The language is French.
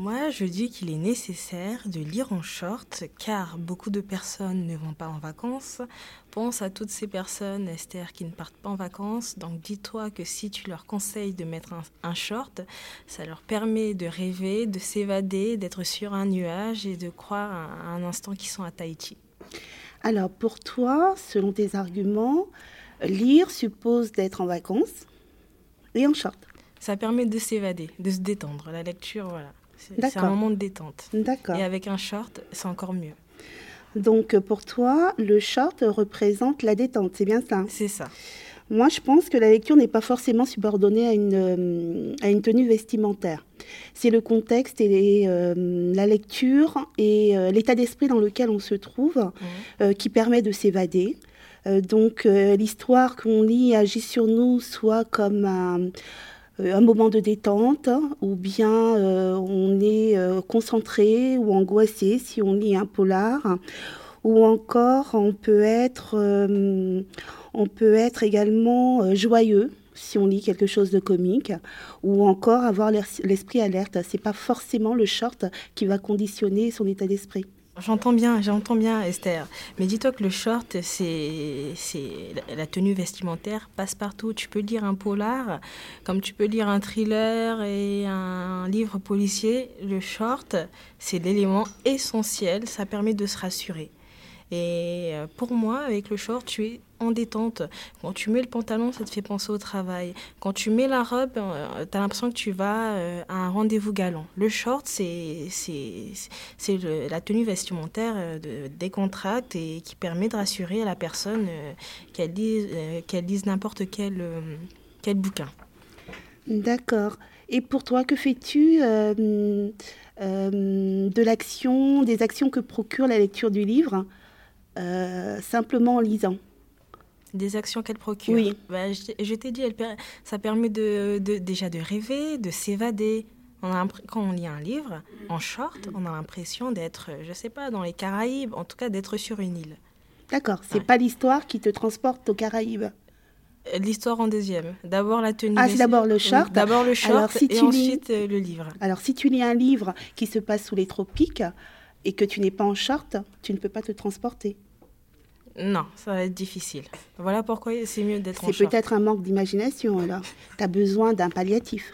Moi, je dis qu'il est nécessaire de lire en short car beaucoup de personnes ne vont pas en vacances. Pense à toutes ces personnes, Esther, qui ne partent pas en vacances. Donc dis-toi que si tu leur conseilles de mettre un, short, ça leur permet de rêver, de s'évader, d'être sur un nuage et de croire à un instant qu'ils sont à Tahiti. Alors pour toi, selon tes arguments, lire suppose d'être en vacances et en short. Ça permet de s'évader, de se détendre. La lecture, voilà. C'est un moment de détente. D'accord. Et avec un short, c'est encore mieux. Donc pour toi, le short représente la détente, c'est bien ça? C'est ça. Moi, je pense que la lecture n'est pas forcément subordonnée à une, euh, à une tenue vestimentaire. C'est le contexte et euh, la lecture et euh, l'état d'esprit dans lequel on se trouve mmh. qui permet de s'évader. donc l'histoire qu'on lit agit sur nous soit comme un euh, un moment de détente ou bien euh, on est euh, concentré ou angoissé si on lit un polar ou encore on peut être, on peut être également joyeux si on lit quelque chose de comique, ou encore avoir l'esprit alerte. C'est pas forcément le short qui va conditionner son état d'esprit. J'entends bien, j'entends bien Esther. Mais dis-toi que le short, c'est la tenue vestimentaire passe partout. Tu peux lire un polar, comme tu peux lire un thriller et un livre policier. Le short, c'est l'élément essentiel. Ça permet de se rassurer. Et euh, pour moi, avec le short, tu es en détente. Quand tu mets le pantalon, ça te fait penser au travail. Quand tu mets la robe, euh, tu as l'impression que tu vas euh, à un rendez-vous galant. Le short, c'est la tenue vestimentaire de décontracte et qui permet de rassurer la personne qu'elle lise, qu'elle lise n'importe quel, quel bouquin. D'accord. Et pour toi, que fais-tu de l'action, des actions que procure la lecture du livre? Euh, simplement en lisant. Des actions qu'elle procure. Oui. Bah, je, t'ai dit, elle, ça permet de, déjà de rêver, de s'évader. quand on lit un livre en short, on a l'impression d'être, je sais pas, dans les Caraïbes, en tout cas d'être sur une île. D'accord, c'est pas l'histoire qui te transporte aux Caraïbes. Euh, l'histoire en deuxième. D'abord la tenue. Ah, c'est d'abord le short. D'abord le short et ensuite euh, le livre. Alors, si tu lis un livre qui se passe sous les tropiques et que tu n'es pas en short, tu ne peux pas te transporter. Non, ça va être difficile. Voilà pourquoi c'est mieux d'être en C'est peut-être un manque d'imagination alors. Tu as besoin d'un palliatif.